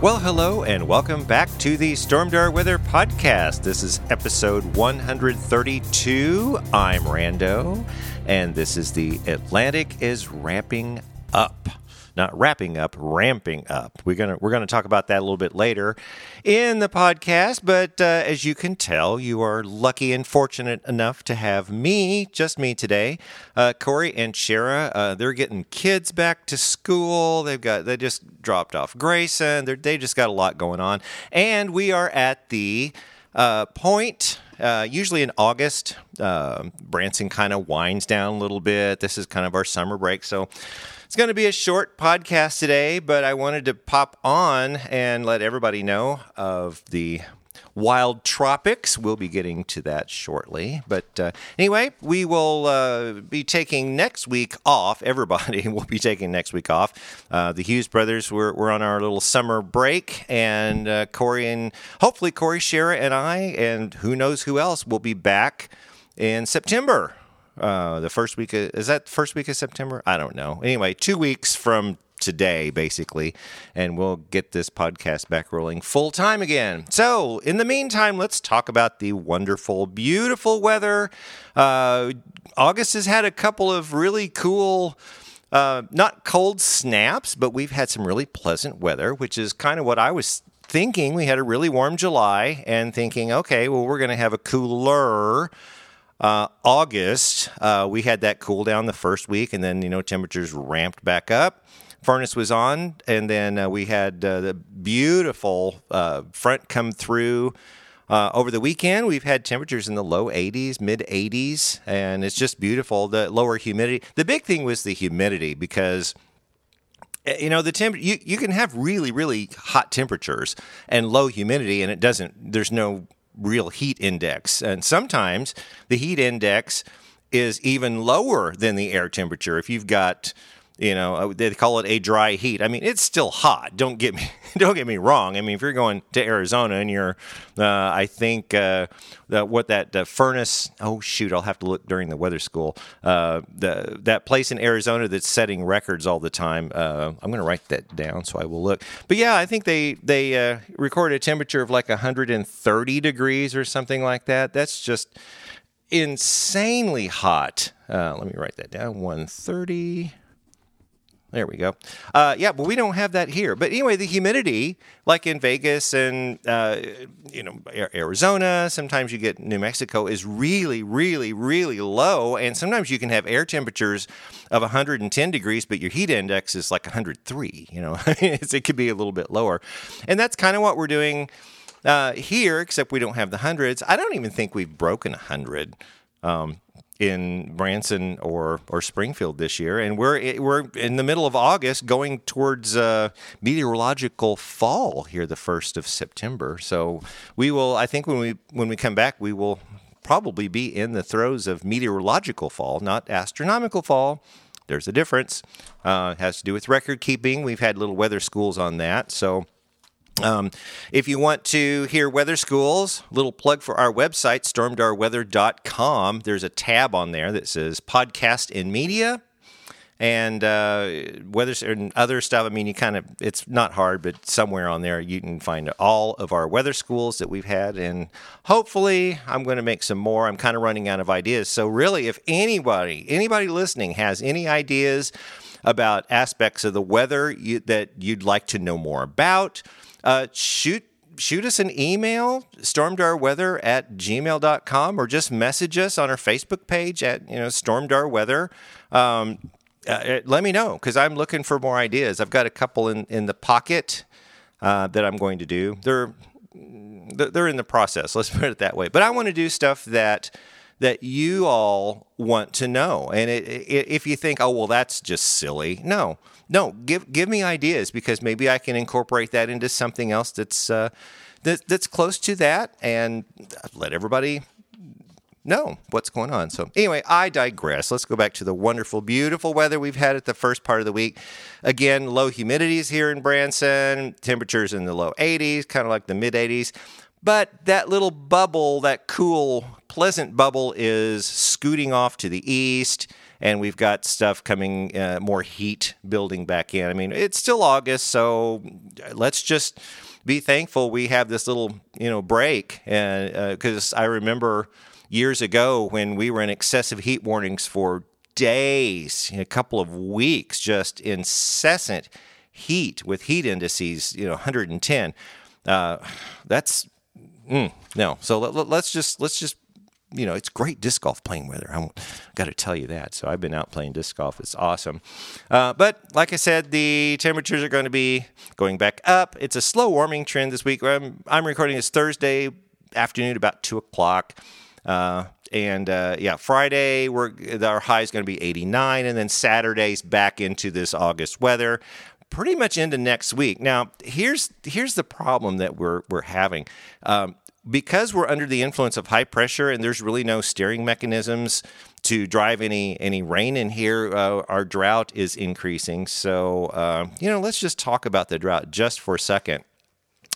Well, hello, and welcome back to the Stormdar Weather Podcast. This is episode 132. I'm Rando, and this is the Atlantic is ramping up not wrapping up, ramping up. We're gonna we're gonna talk about that a little bit later in the podcast. But uh, as you can tell, you are lucky and fortunate enough to have me, just me today. Uh, Corey and Shara, uh, they're getting kids back to school. They've got they just dropped off Grayson. They're, they just got a lot going on, and we are at the uh, point. Uh, usually in August, uh, Branson kind of winds down a little bit. This is kind of our summer break. So it's going to be a short podcast today, but I wanted to pop on and let everybody know of the wild tropics. We'll be getting to that shortly. But uh, anyway, we will uh, be taking next week off. Everybody will be taking next week off. Uh, the Hughes brothers, we're, we're on our little summer break, and uh, Corey and hopefully Corey, Shara, and I, and who knows who else will be back in September uh, the first week of, is that first week of September? I don't know. Anyway, two weeks from today, basically, and we'll get this podcast back rolling full time again. So, in the meantime, let's talk about the wonderful, beautiful weather. Uh, August has had a couple of really cool. Uh, not cold snaps, but we've had some really pleasant weather, which is kind of what I was thinking. We had a really warm July and thinking, okay, well, we're going to have a cooler uh, August, uh, we had that cool down the first week, and then you know temperatures ramped back up. Furnace was on, and then uh, we had uh, the beautiful uh, front come through. Uh, over the weekend, we've had temperatures in the low 80s, mid 80s, and it's just beautiful. The lower humidity. The big thing was the humidity because eh, you know the temp you, you can have really really hot temperatures and low humidity and it doesn't there's no real heat index. And sometimes the heat index is even lower than the air temperature. If you've got you know uh, they call it a dry heat. I mean it's still hot. Don't get me don't get me wrong. I mean if you're going to arizona and you're uh, i think uh, the, what that uh, furnace oh shoot i'll have to look during the weather school. Uh, the, that place in arizona that's setting records all the time i'm going to write that down so i will look. But yeah i think they they recorded a temperature of like 130 degrees or something like that. That's just insanely hot. Let me write that down. 130 there we go. Uh, yeah, but we don't have that here. But anyway, the humidity, like in Vegas and uh, you know Arizona, sometimes you get New Mexico, is really, really, really low, and sometimes you can have air temperatures of 110 degrees, but your heat index is like 103. You know, it could be a little bit lower, and that's kind of what we're doing uh, here, except we don't have the hundreds. I don't even think we've broken a hundred. Um, in Branson or or Springfield this year, and we're we're in the middle of August, going towards uh, meteorological fall here, the first of September. So we will, I think, when we when we come back, we will probably be in the throes of meteorological fall, not astronomical fall. There's a difference. Uh, it has to do with record keeping. We've had little weather schools on that, so. Um, if you want to hear weather schools, little plug for our website, stormdarweather.com. There's a tab on there that says podcast and media and uh, weather and other stuff. I mean, you kind of, it's not hard, but somewhere on there you can find all of our weather schools that we've had. And hopefully, I'm going to make some more. I'm kind of running out of ideas. So, really, if anybody, anybody listening has any ideas about aspects of the weather you, that you'd like to know more about, uh, shoot shoot us an email stormdarweather at gmail.com or just message us on our facebook page at you know stormdarweather um, uh, let me know because I'm looking for more ideas. I've got a couple in, in the pocket uh, that I'm going to do. They're they're in the process. Let's put it that way. But I want to do stuff that that you all want to know. And it, it, if you think, oh well, that's just silly, no, no, give give me ideas because maybe I can incorporate that into something else that's uh, that, that's close to that, and let everybody know what's going on. So, anyway, I digress. Let's go back to the wonderful, beautiful weather we've had at the first part of the week. Again, low humidities here in Branson, temperatures in the low 80s, kind of like the mid 80s. But that little bubble, that cool, pleasant bubble, is scooting off to the east. And we've got stuff coming, uh, more heat building back in. I mean, it's still August, so let's just be thankful we have this little, you know, break. And because uh, I remember years ago when we were in excessive heat warnings for days, a couple of weeks, just incessant heat with heat indices, you know, 110. Uh, that's mm, no. So let, us just let's just you know, it's great disc golf playing weather. I got to tell you that. So I've been out playing disc golf. It's awesome. Uh, but like I said, the temperatures are going to be going back up. It's a slow warming trend this week. I'm, I'm recording this Thursday afternoon about two o'clock. Uh, and uh, yeah, Friday we're our high is going to be 89, and then Saturday's back into this August weather, pretty much into next week. Now here's here's the problem that we're we're having. Um, because we're under the influence of high pressure and there's really no steering mechanisms to drive any any rain in here, uh, our drought is increasing. So uh, you know, let's just talk about the drought just for a second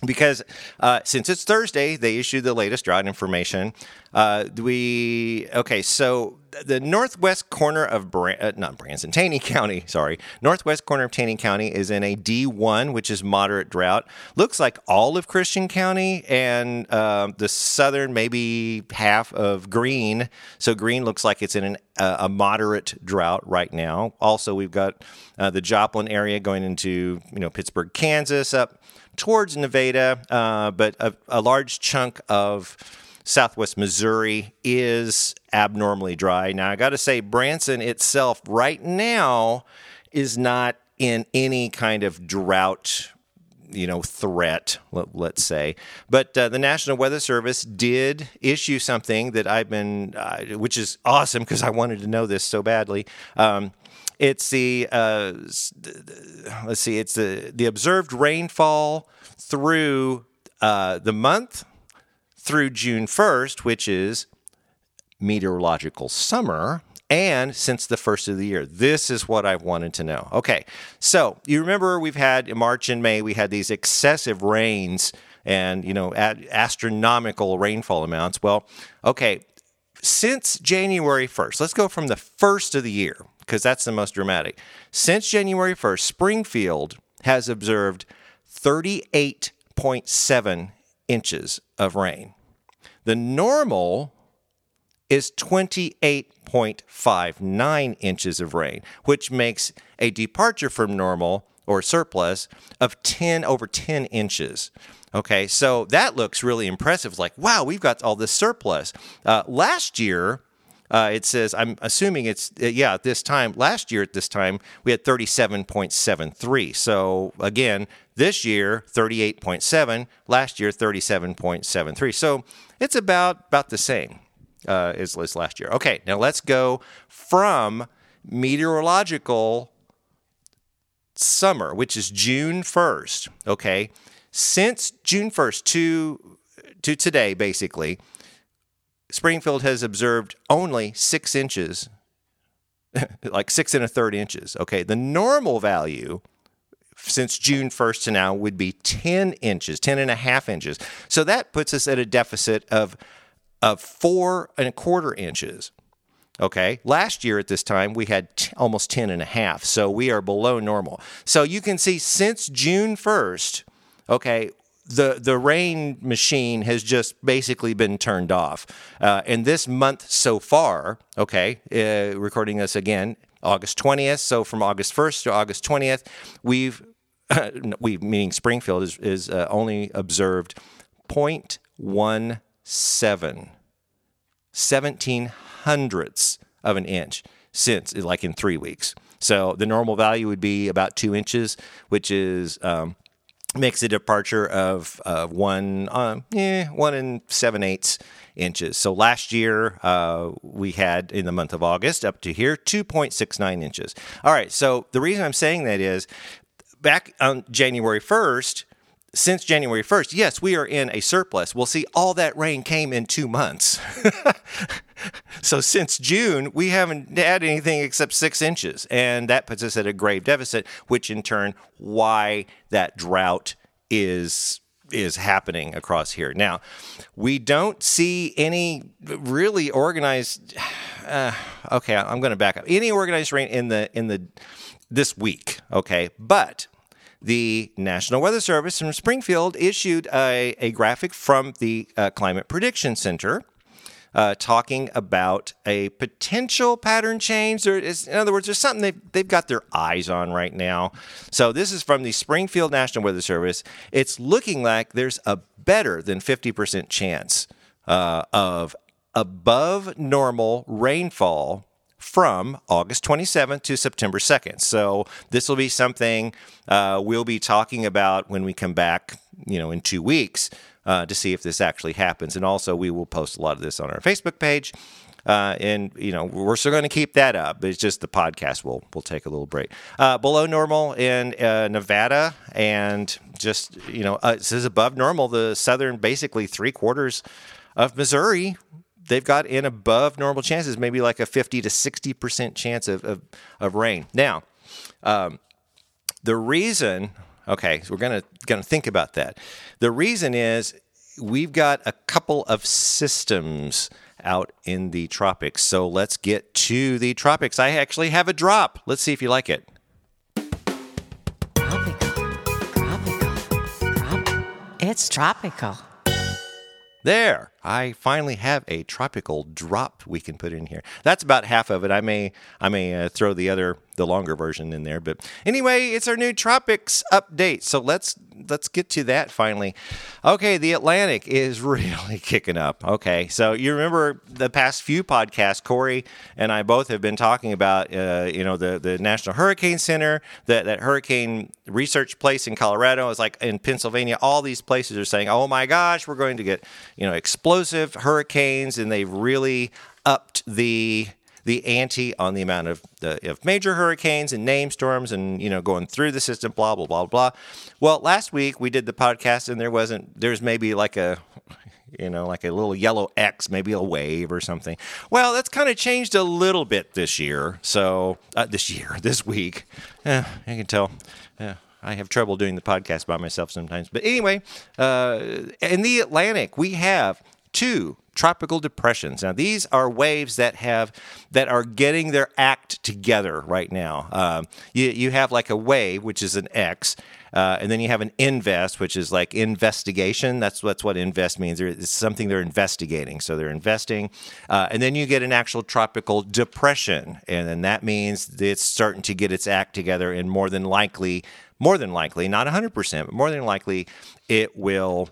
because uh, since it's Thursday, they issued the latest drought information. Uh, we okay, so the northwest corner of Bran- uh, not Branson, Taney County, sorry, northwest corner of Taney County is in a D1, which is moderate drought. Looks like all of Christian County and uh, the southern, maybe half of Greene. So Greene looks like it's in an, uh, a moderate drought right now. Also, we've got uh, the Joplin area going into you know Pittsburg, Kansas, up towards Nevada, uh, but a, a large chunk of southwest Missouri is abnormally dry. Now, I got to say, Branson itself right now is not in any kind of drought you know threat let, us say but uh, the national weather service did issue something that i've been uh, which is awesome because i wanted to know this so badly um, it's the uh, let's see, it's the the observed rainfall through uh, the month through June first, which is meteorological summer. And since the first of the year, this is what I've wanted to know. Okay, so you remember we've had in March and May, we had these excessive rains and you know astronomical rainfall amounts. Well, okay, since January 1st, let's go from the first of the year because that's the most dramatic. Since January 1st, Springfield has observed 38.7 inches of rain. The normal is 28.59 inches of rain, which makes a departure from normal or surplus of 10 over 10 inches. Okay, so that looks really impressive. Like, wow, we've got all this surplus. Uh, last year, uh, it says, I'm assuming it's, uh, yeah, this time, last year at this time, we had 37.73. So again, this year, 38.7, last year, 37.73. So it's about, about the same uh, as, as last year. Okay, now let's go from meteorological summer, which is June 1st. Okay, since June 1st to to today, basically, Springfield has observed only six inches, like six and a third inches. Okay, the normal value since June 1st to now would be 10 inches, 10 and a half inches. So that puts us at a deficit of, of four and a quarter inches. Okay. Last year at this time, we had t- almost 10 and a half. So we are below normal. So you can see since June 1st, okay, the the rain machine has just basically been turned off. Uh, and this month so far, okay, uh, recording this again, August 20th. So from August 1st to August 20th, we've we meaning Springfield is is uh, only observed 0.17, 17 hundredths of an inch since like in three weeks. So the normal value would be about two inches, which is um, makes a departure of uh, one, eh, one and seven eighths inches. So last year uh, we had in the month of August up to here 2.69 inches. All right. So the reason I'm saying that is back on January 1st. Since January 1st, yes, we are in a surplus. We'll see all that rain came in two months. so since June, we haven't had anything except six inches. And that puts us at a grave deficit, which in turn, why that drought is is happening across here. Now, we don't see any really organized. Uh, okay, I'm going to back up. Any organized rain in the in the this week. Okay, but the National Weather Service from Springfield issued a, a graphic from the uh, Climate Prediction Center uh, talking about a potential pattern change. There is, in other words, there's something they've, they've got their eyes on right now. So this is from the Springfield National Weather Service. It's looking like there's a better than 50% chance uh, of above normal rainfall from August 27th to September 2nd. So this will be something uh, we'll be talking about when we come back, you know, in two weeks uh, to see if this actually happens. And also, we will post a lot of this on our Facebook page. Uh, and you know we're still going to keep that up. It's just the podcast will will take a little break. Uh, below normal in uh, Nevada, and just you know uh, this is above normal. The southern, basically three quarters of Missouri, they've got in above normal chances, maybe like a fifty to sixty percent chance of, of, of rain. Now, um, the reason Okay, so we're gonna gonna think about that. The reason is we've got a couple of systems out in the tropics. So let's get to the tropics. I actually have a drop. Let's see if you like it. Tropical. Tropical. Trop- it's tropical. There, I finally have a tropical drop we can put in here. That's about half of it. I may I may uh, throw the other the longer version in there, but anyway, it's our new tropics update. So let's let's get to that finally. Okay, the Atlantic is really kicking up. Okay, so you remember the past few podcasts, Corey and I both have been talking about, uh, you know, the the National Hurricane Center, that that hurricane research place in Colorado is like in Pennsylvania. All these places are saying, "Oh my gosh, we're going to get you know explosive hurricanes," and they've really upped the the ante on the amount of the of major hurricanes and name storms and you know going through the system blah blah blah blah. Well last week we did the podcast and there wasn't there's maybe like a you know like a little yellow x maybe a wave or something. Well that's kind of changed a little bit this year. So uh, this year this week. Eh, you can tell yeah I have trouble doing the podcast by myself sometimes. But anyway, uh, in the Atlantic, we have two tropical depressions. Now these are waves that have that are getting their act together right now. Uh, you you have like a wave, which is an X. Uh, and then you have an invest, which is like investigation. That's that's what invest means. It's something they're investigating, so they're investing. Uh, and then you get an actual tropical depression, and then that means it's starting to get its act together, and more than likely, more than likely, not 100%, but more than likely, it will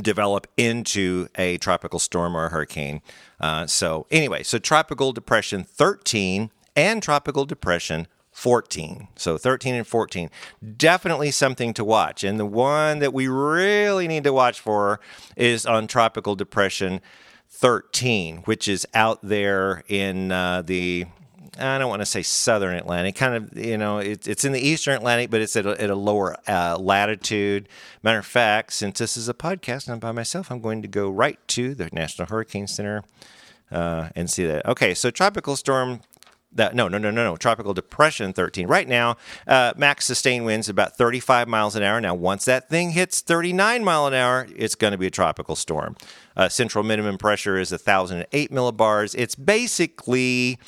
develop into a tropical storm or a hurricane. Uh, so, anyway, so tropical depression 13 and tropical depression 14. So 13 and 14. Definitely something to watch. And the one that we really need to watch for is on tropical depression 13, which is out there in uh, the I don't want to say southern Atlantic, kind of, you know, it, it's in the eastern Atlantic, but it's at a, at a lower uh, latitude. Matter of fact, since this is a podcast and I'm by myself, I'm going to go right to the National Hurricane Center uh, and see that. Okay, so tropical storm. That, no, no, no, no, no. Tropical depression 13. Right now, uh, max sustained winds about 35 miles an hour. Now, once that thing hits 39 mile an hour, it's going to be a tropical storm. Uh, central minimum pressure is 1,008 millibars. It's basically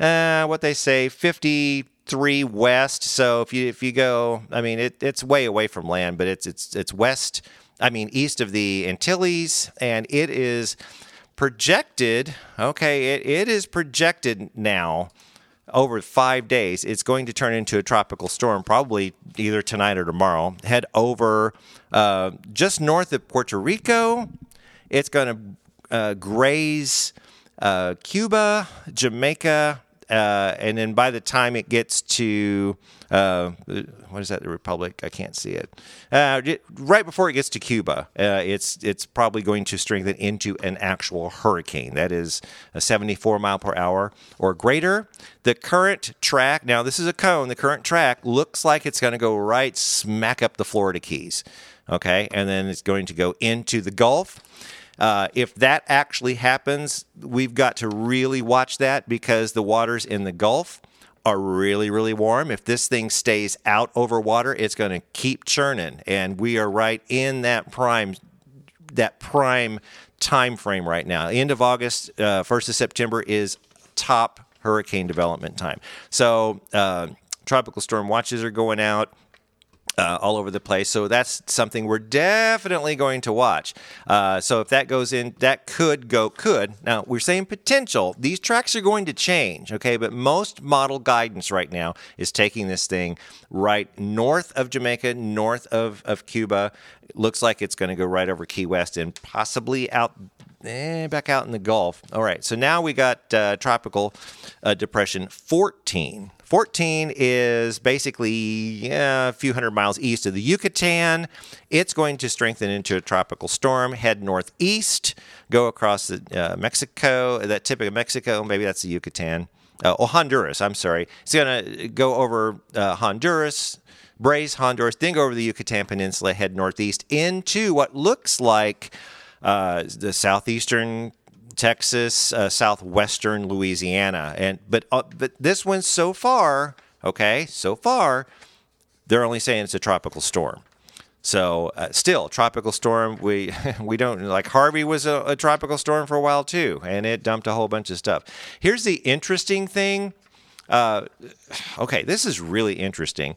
uh, what they say, 53 west. So if you if you go, I mean, it, it's way away from land, but it's it's it's west. I mean, east of the Antilles, and it is projected. Okay, it, it is projected now over five days. It's going to turn into a tropical storm, probably either tonight or tomorrow. Head over uh, just north of Puerto Rico. It's going to uh, graze uh, Cuba, Jamaica, uh, and then by the time it gets to uh, what is that? The Republic? I can't see it. Uh, right before it gets to Cuba, uh, it's it's probably going to strengthen into an actual hurricane. That is a 74 mile per hour or greater. The current track. Now this is a cone. The current track looks like it's going to go right smack up the Florida Keys. Okay, and then it's going to go into the Gulf. Uh, if that actually happens, we've got to really watch that because the waters in the Gulf are really, really warm. If this thing stays out over water, it's going to keep churning, and we are right in that prime, that prime time frame right now. End of August, uh, first of September is top hurricane development time. So uh, tropical storm watches are going out uh, all over the place. So that's something we're definitely going to watch. Uh, so if that goes in, that could go, could. Now, we're saying potential. These tracks are going to change, okay? But most model guidance right now is taking this thing right north of Jamaica, north of, of Cuba. It looks like it's going to go right over Key West and possibly out eh, back out in the Gulf. All right, so now we got uh, tropical uh, depression 14. 14 is basically a few hundred miles east of the Yucatan. It's going to strengthen into a tropical storm, head northeast, go across the, uh, Mexico, that tip of Mexico, maybe that's the Yucatan. Uh, oh, Honduras, I'm sorry. It's going to go over uh, Honduras, braze Honduras, then go over the Yucatan Peninsula, head northeast into what looks like uh, the southeastern Texas, uh, southwestern Louisiana, and but uh, but this one so far, okay, so far, they're only saying it's a tropical storm. So uh, still, tropical storm. We we don't like Harvey was a, a, tropical storm for a while too, and it dumped a whole bunch of stuff. Here's the interesting thing. Uh, okay, this is really interesting.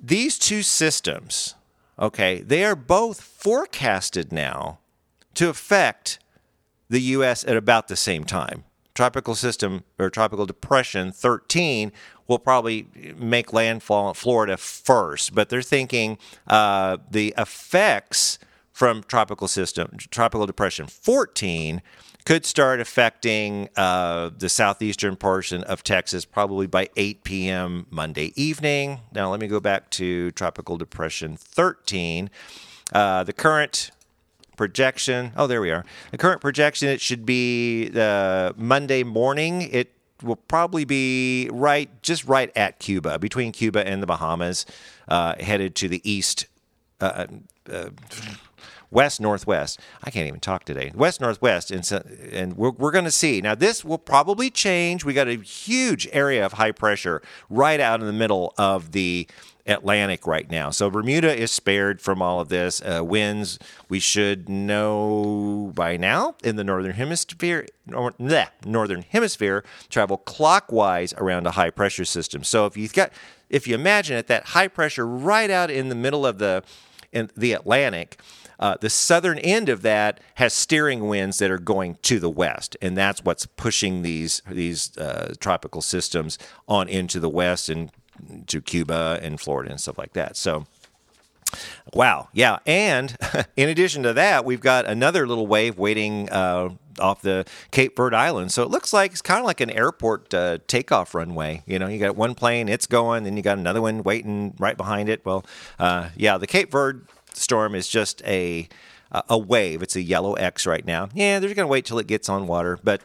These two systems, okay, they are both forecasted now to affect the U.S. at about the same time. Tropical system or tropical depression 13 will probably make landfall in Florida first, but they're thinking uh, the effects from tropical system, tropical depression 14 could start affecting uh, the southeastern portion of Texas probably by 8 p.m. Monday evening. Now, let me go back to Tropical Depression 13. Uh, the current projection. Oh, there we are. The current projection it should be uh, Monday morning. It will probably be right, just right at Cuba, between Cuba and the Bahamas, uh, headed to the east, uh, uh west northwest. I can't even talk today. West northwest, and so, and we're, we're going to see now. This will probably change. We got a huge area of high pressure right out in the middle of the Atlantic right now. So Bermuda is spared from all of this. Uh, winds, we should know by now in the northern hemisphere, nor, bleh, northern hemisphere travel clockwise around a high pressure system. So if you've got, if you imagine it, that high pressure right out in the middle of the in the Atlantic. Uh, the southern end of that has steering winds that are going to the west, and that's what's pushing these these uh, tropical systems on into the west and to Cuba and Florida and stuff like that. So. Wow. Yeah. And in addition to that, we've got another little wave waiting uh, off the Cape Verde Islands. So it looks like it's kind of like an airport uh, takeoff runway. You know, you got one plane, it's going, then you got another one waiting right behind it. Well, uh, yeah, the Cape Verde storm is just a a wave. It's a yellow X right now. Yeah, they're going to wait till it gets on water, but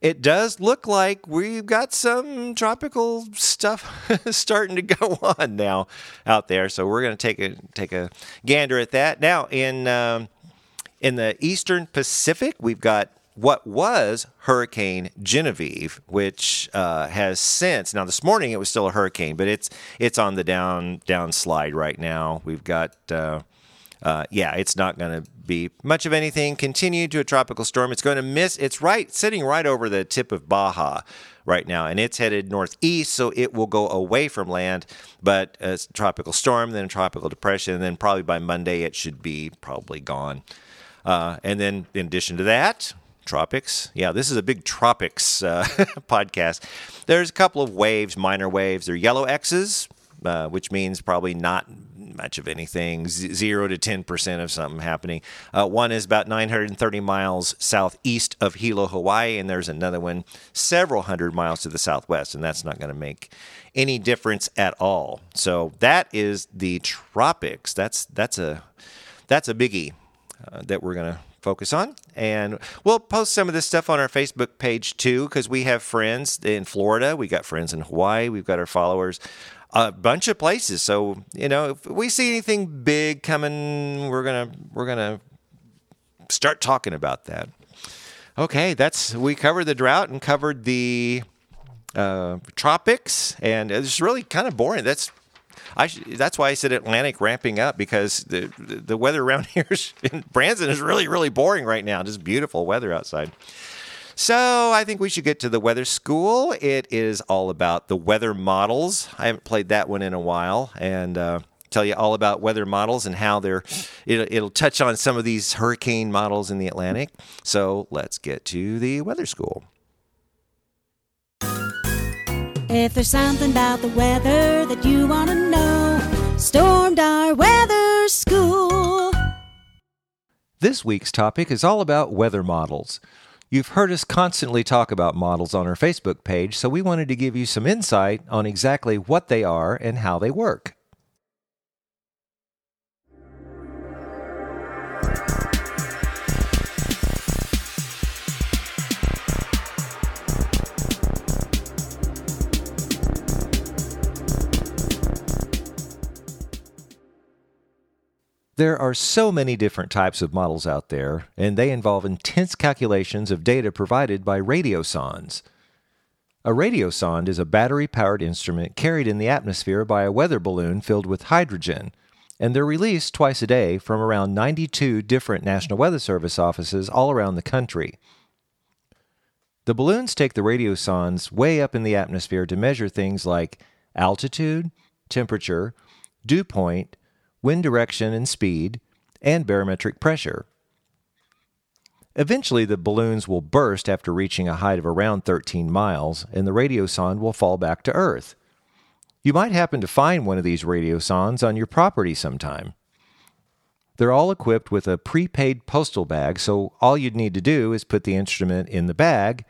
it does look like we've got some tropical stuff starting to go on now out there. So we're going to take a take a gander at that. Now in um, in the Eastern Pacific, we've got what was Hurricane Genevieve, which uh, has since now this morning it was still a hurricane, but it's it's on the down down slide right now. We've got. Uh, uh, yeah, it's not going to be much of anything. Continue to a tropical storm. It's going to miss. It's right sitting right over the tip of Baja right now, and it's headed northeast, so it will go away from land. But a tropical storm, then a tropical depression, and then probably by Monday it should be probably gone. Uh, and then in addition to that, tropics. Yeah, this is a big tropics uh, podcast. There's a couple of waves, minor waves. They're yellow X's, uh, which means probably not much of anything, z- zero to 10% of something happening. Uh, one is about 930 miles southeast of Hilo, Hawaii, and there's another one several hundred miles to the southwest, and that's not going to make any difference at all. So that is the tropics. That's that's a that's a biggie uh, that we're going to focus on. And we'll post some of this stuff on our Facebook page too, because we have friends in Florida, we got friends in Hawaii, we've got our followers a bunch of places. So you know, if we see anything big coming, we're gonna we're gonna start talking about that. Okay, that's we covered the drought and covered the uh, tropics, and it's really kind of boring. That's I that's why I said Atlantic ramping up because the the weather around here in Branson is really really boring right now. Just beautiful weather outside. So I think we should get to the weather school. It is all about the weather models. I haven't played that one in a while, and. Uh, tell you all about weather models and how they're it'll, it'll touch on some of these hurricane models in the atlantic so let's get to the weather school If there's something about the weather that you want to know, Stormdar weather school. This week's topic is all about weather models. You've heard us constantly talk about models on our Facebook page, so we wanted to give you some insight on exactly what they are and how they work. There are so many different types of models out there, and they involve intense calculations of data provided by radiosondes. A radiosonde is a battery powered instrument carried in the atmosphere by a weather balloon filled with hydrogen, and they're released twice a day from around 92 different National Weather Service offices all around the country. The balloons take the radiosondes way up in the atmosphere to measure things like altitude, temperature, dew point, wind direction and speed, and barometric pressure. Eventually, the balloons will burst after reaching a height of around 13 miles, and the radiosonde will fall back to Earth. You might happen to find one of these radiosondes on your property sometime. They're all equipped with a prepaid postal bag, so all you'd need to do is put the instrument in the bag,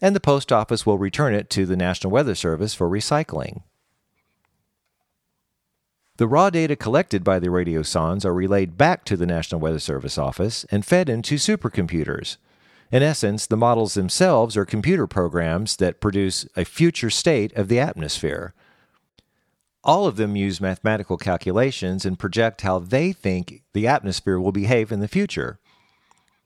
and the post office will return it to the National Weather Service for recycling. The raw data collected by the radiosondes are relayed back to the National Weather Service office and fed into supercomputers. In essence, the models themselves are computer programs that produce a future state of the atmosphere. All of them use mathematical calculations and project how they think the atmosphere will behave in the future.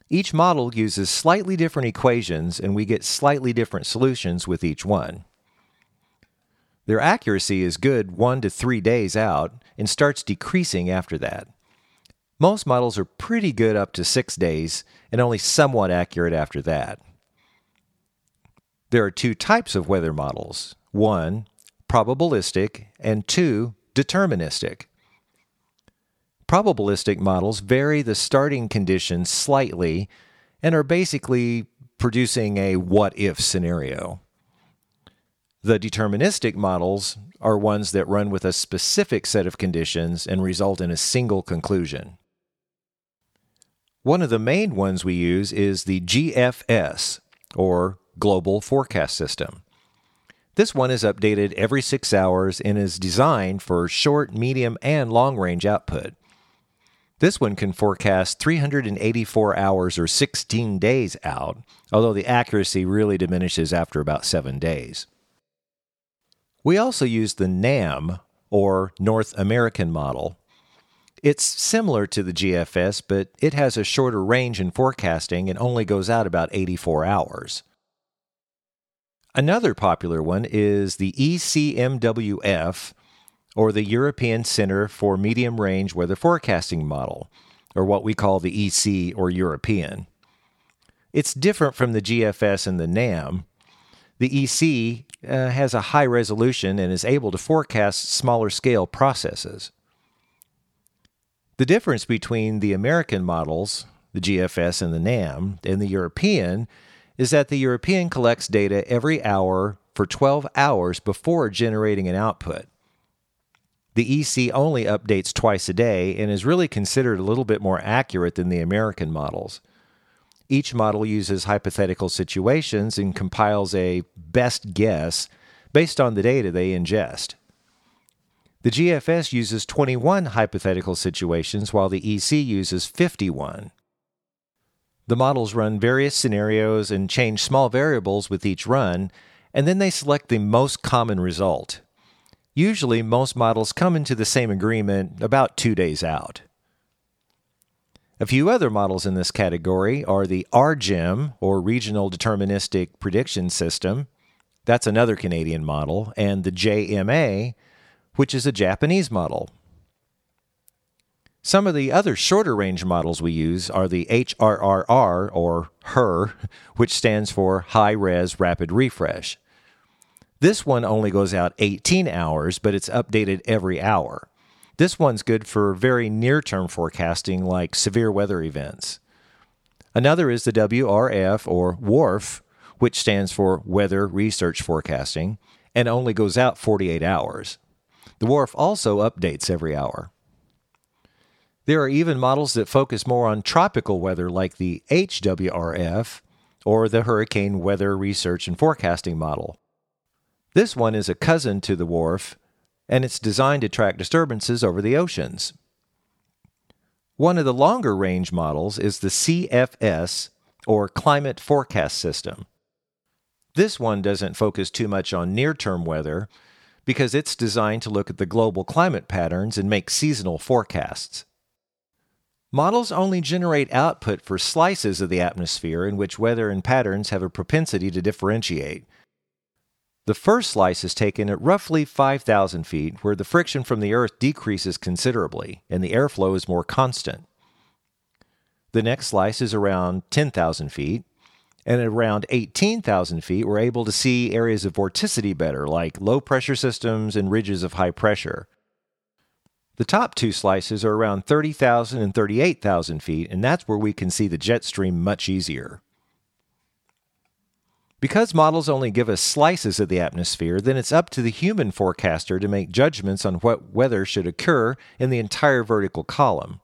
Each model uses slightly different equations, and we get slightly different solutions with each one. Their accuracy is good one to three days out and starts decreasing after that. Most models are pretty good up to six days and only somewhat accurate after that. There are two types of weather models one, probabilistic, and two, deterministic. Probabilistic models vary the starting conditions slightly and are basically producing a what if scenario. The deterministic models are ones that run with a specific set of conditions and result in a single conclusion. One of the main ones we use is the GFS, or Global Forecast System. This one is updated every six hours and is designed for short, medium, and long range output. This one can forecast 384 hours or 16 days out, although the accuracy really diminishes after about seven days. We also use the NAM, or North American model. It's similar to the GFS, but it has a shorter range in forecasting and only goes out about 84 hours. Another popular one is the ECMWF, or the European Center for Medium Range Weather Forecasting Model, or what we call the EC or European. It's different from the GFS and the NAM. The EC uh, has a high resolution and is able to forecast smaller scale processes. The difference between the American models, the GFS and the NAM, and the European is that the European collects data every hour for 12 hours before generating an output. The EC only updates twice a day and is really considered a little bit more accurate than the American models. Each model uses hypothetical situations and compiles a best guess based on the data they ingest. The GFS uses 21 hypothetical situations while the EC uses 51. The models run various scenarios and change small variables with each run, and then they select the most common result. Usually, most models come into the same agreement about two days out. A few other models in this category are the RGEM, or Regional Deterministic Prediction System. That's another Canadian model, and the JMA, which is a Japanese model. Some of the other shorter range models we use are the HRRR, or HER, which stands for High Res Rapid Refresh. This one only goes out 18 hours, but it's updated every hour. This one's good for very near term forecasting like severe weather events. Another is the WRF or WRF, which stands for Weather Research Forecasting, and only goes out 48 hours. The WRF also updates every hour. There are even models that focus more on tropical weather, like the HWRF or the Hurricane Weather Research and Forecasting Model. This one is a cousin to the WRF, and it's designed to track disturbances over the oceans. One of the longer range models is the CFS, or Climate Forecast System. This one doesn't focus too much on near term weather because it's designed to look at the global climate patterns and make seasonal forecasts. Models only generate output for slices of the atmosphere in which weather and patterns have a propensity to differentiate. The first slice is taken at roughly 5,000 feet, where the friction from the Earth decreases considerably and the airflow is more constant. The next slice is around 10,000 feet, and at around 18,000 feet, we're able to see areas of vorticity better, like low pressure systems and ridges of high pressure. The top two slices are around 30,000 and 38,000 feet, and that's where we can see the jet stream much easier. Because models only give us slices of the atmosphere, then it's up to the human forecaster to make judgments on what weather should occur in the entire vertical column.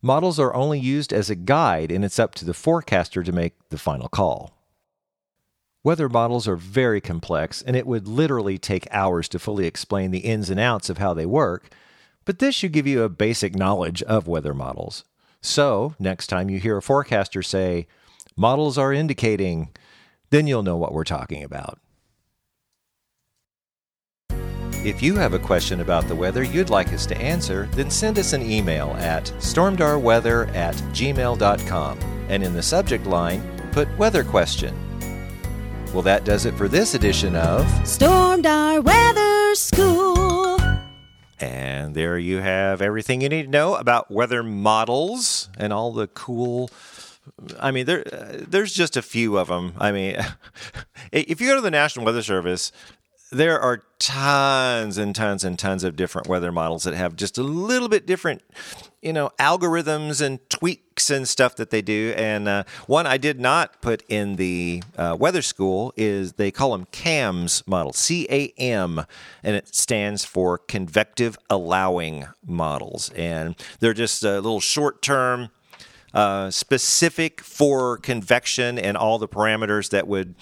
Models are only used as a guide, and it's up to the forecaster to make the final call. Weather models are very complex, and it would literally take hours to fully explain the ins and outs of how they work, but this should give you a basic knowledge of weather models. So, next time you hear a forecaster say, models are indicating then you'll know what we're talking about. If you have a question about the weather you'd like us to answer, then send us an email at stormdarweather at gmail.com and in the subject line, put weather question. Well, that does it for this edition of Stormdar Weather School. And there you have everything you need to know about weather models and all the cool I mean, there there's just a few of them. I mean, if you go to the National Weather Service, there are tons and tons and tons of different weather models that have just a little bit different, you know, algorithms and tweaks and stuff that they do. And uh, one I did not put in the uh, weather school is they call them CAMS model, C A M, and it stands for convective allowing models. And they're just a little short term uh, specific for convection and all the parameters that would.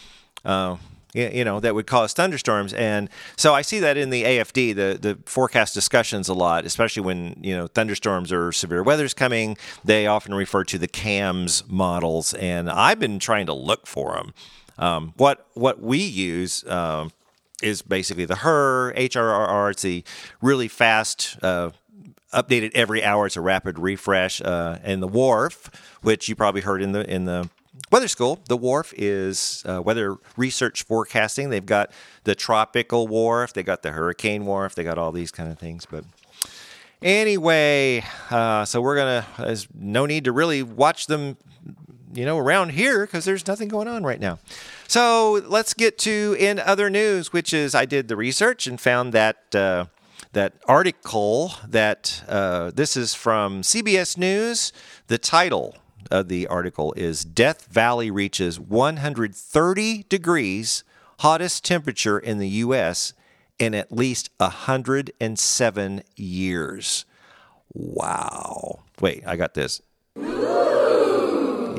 Uh, you know that would cause thunderstorms and so i see that in the afd the, the forecast discussions a lot especially when you know thunderstorms or severe weather's coming they often refer to the cams models and i've been trying to look for them um, what what we use um, is basically the her hrr it's the really fast uh, updated every hour. It's a rapid refresh. Uh, and the wharf, which you probably heard in the in the weather school, the wharf is uh, weather research forecasting. They've got the tropical wharf, they got the hurricane wharf, they got all these kind of things. But anyway, uh, so we're gonna. There's no need to really watch them, you know, around here because there's nothing going on right now. So let's get to in other news, which is I did the research and found that uh, that article that uh, this is from CBS News. The title of the article is Death Valley reaches 130 degrees, hottest temperature in the U.S., in at least 107 years. Wow. Wait, I got this.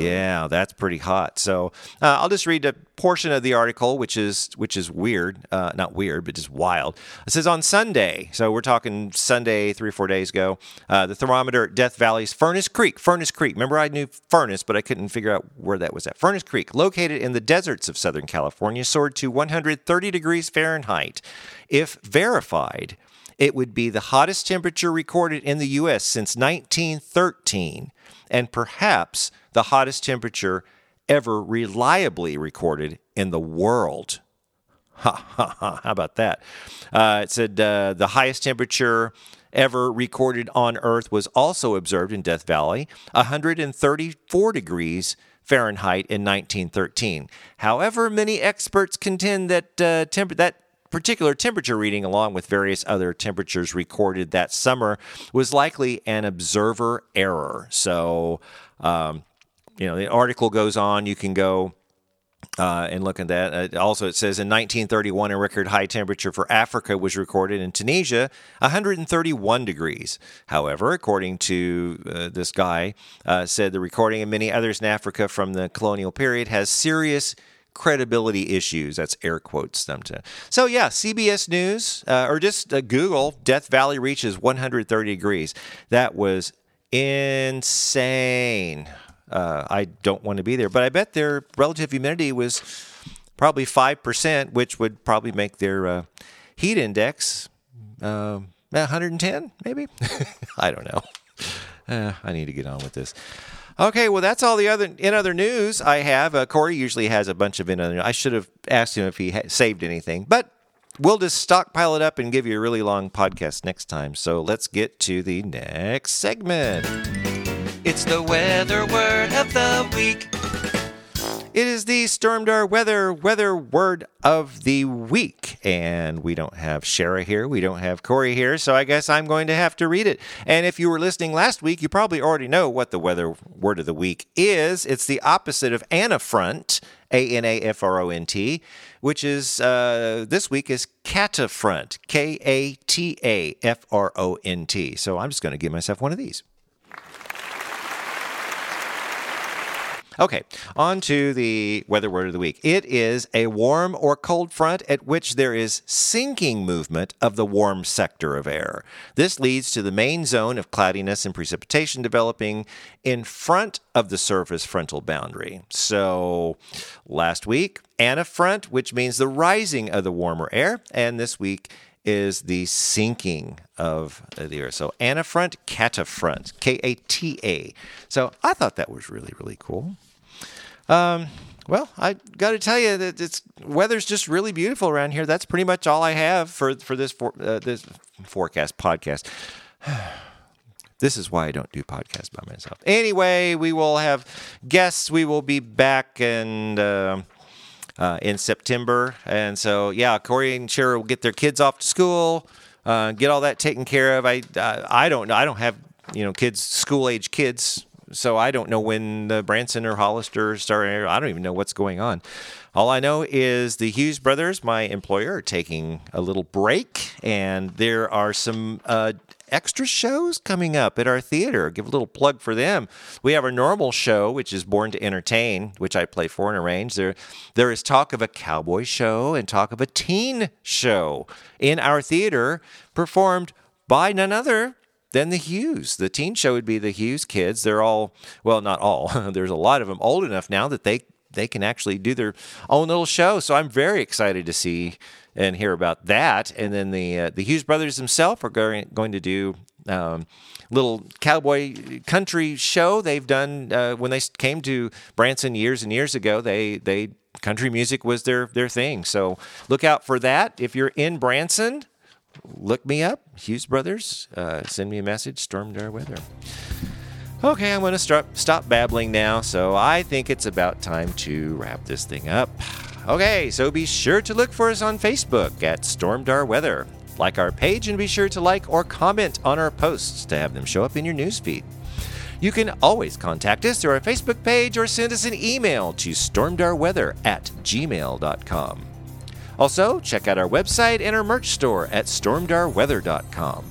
Yeah, that's pretty hot. So uh, I'll just read a portion of the article, which is which is weird, uh, not weird, but just wild. It says on Sunday, so we're talking Sunday, three or four days ago, uh, the thermometer at Death Valley's Furnace Creek. Furnace Creek. Remember, I knew Furnace, but I couldn't figure out where that was at. Furnace Creek, located in the deserts of Southern California, soared to 130 degrees Fahrenheit. If verified, it would be the hottest temperature recorded in the U.S. since 1913, and perhaps the hottest temperature ever reliably recorded in the world. Ha ha ha! How about that? Uh, it said uh, the highest temperature ever recorded on Earth was also observed in Death Valley, 134 degrees Fahrenheit in 1913. However, many experts contend that uh, temp- that particular temperature reading, along with various other temperatures recorded that summer, was likely an observer error. So, um, you know, the article goes on. You can go uh, and look at that. Uh, also, it says in 1931, a record high temperature for Africa was recorded in Tunisia, 131 degrees. However, according to uh, this guy, uh, said the recording of many others in Africa from the colonial period has serious credibility issues. That's air quotes them to. So yeah, CBS News uh, or just uh, Google Death Valley reaches 130 degrees. That was insane. Uh, I don't want to be there, but I bet their relative humidity was probably five percent, which would probably make their uh, heat index 110, uh, maybe. I don't know. Uh, I need to get on with this. Okay, well, that's all the other in other news I have. Uh, Corey usually has a bunch of in other. News. I should have asked him if he ha- saved anything, but we'll just stockpile it up and give you a really long podcast next time. So let's get to the next segment. It's the weather word of the week. It is the Stormdar weather weather word of the week, and we don't have Shara here, we don't have Corey here, so I guess I'm going to have to read it. And if you were listening last week, you probably already know what the weather word of the week is. It's the opposite of anafront, A N A F R O N T, which is uh, this week is katafront, K A T A F R O N T. So I'm just going to give myself one of these. Okay, on to the weather word of the week. It is a warm or cold front at which there is sinking movement of the warm sector of air. This leads to the main zone of cloudiness and precipitation developing in front of the surface frontal boundary. So, last week, anafront, which means the rising of the warmer air, and this week, is the sinking of the earth. So anafront, katafront, K A T A. So I thought that was really, really cool. Um, well, I got to tell you that it's weather's just really beautiful around here. That's pretty much all I have for for this for, uh, this forecast podcast. this is why I don't do podcasts by myself. Anyway, we will have guests. We will be back and. Uh, uh, in September. And so, yeah, Corey and Shara will get their kids off to school, uh, get all that taken care of. I, uh, I don't know. I don't have, you know, kids, school age kids. So I don't know when the Branson or Hollister start. I don't even know what's going on. All I know is the Hughes brothers, my employer, are taking a little break, and there are some uh, extra shows coming up at our theater. Give a little plug for them. We have our normal show, which is Born to Entertain, which I play for and arrange. There, there is talk of a cowboy show and talk of a teen show in our theater, performed by none other than the Hughes. The teen show would be the Hughes kids. They're all, well, not all. There's a lot of them old enough now that they they can actually do their own little show. So I'm very excited to see and hear about that. And then the uh, the Hughes brothers themselves are going going to do. Um, little cowboy country show they've done uh, when they came to Branson years and years ago. They they country music was their their thing. So look out for that. If you're in Branson, look me up, Hughes Brothers. Uh, send me a message, Storm Stormdar Weather. Okay, I'm going to stop, stop babbling now, so I think it's about time to wrap this thing up. Okay, so be sure to look for us on Facebook at Storm Stormdar Weather. Like our page and be sure to like or comment on our posts to have them show up in your newsfeed. You can always contact us through our Facebook page or send us an email to stormdarweather at gmail.com. Also, check out our website and our merch store at stormdarweather.com.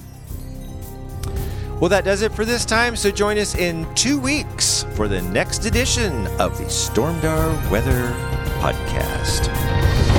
Well, that does it for this time, so join us in two weeks for the next edition of the Stormdar Weather Podcast.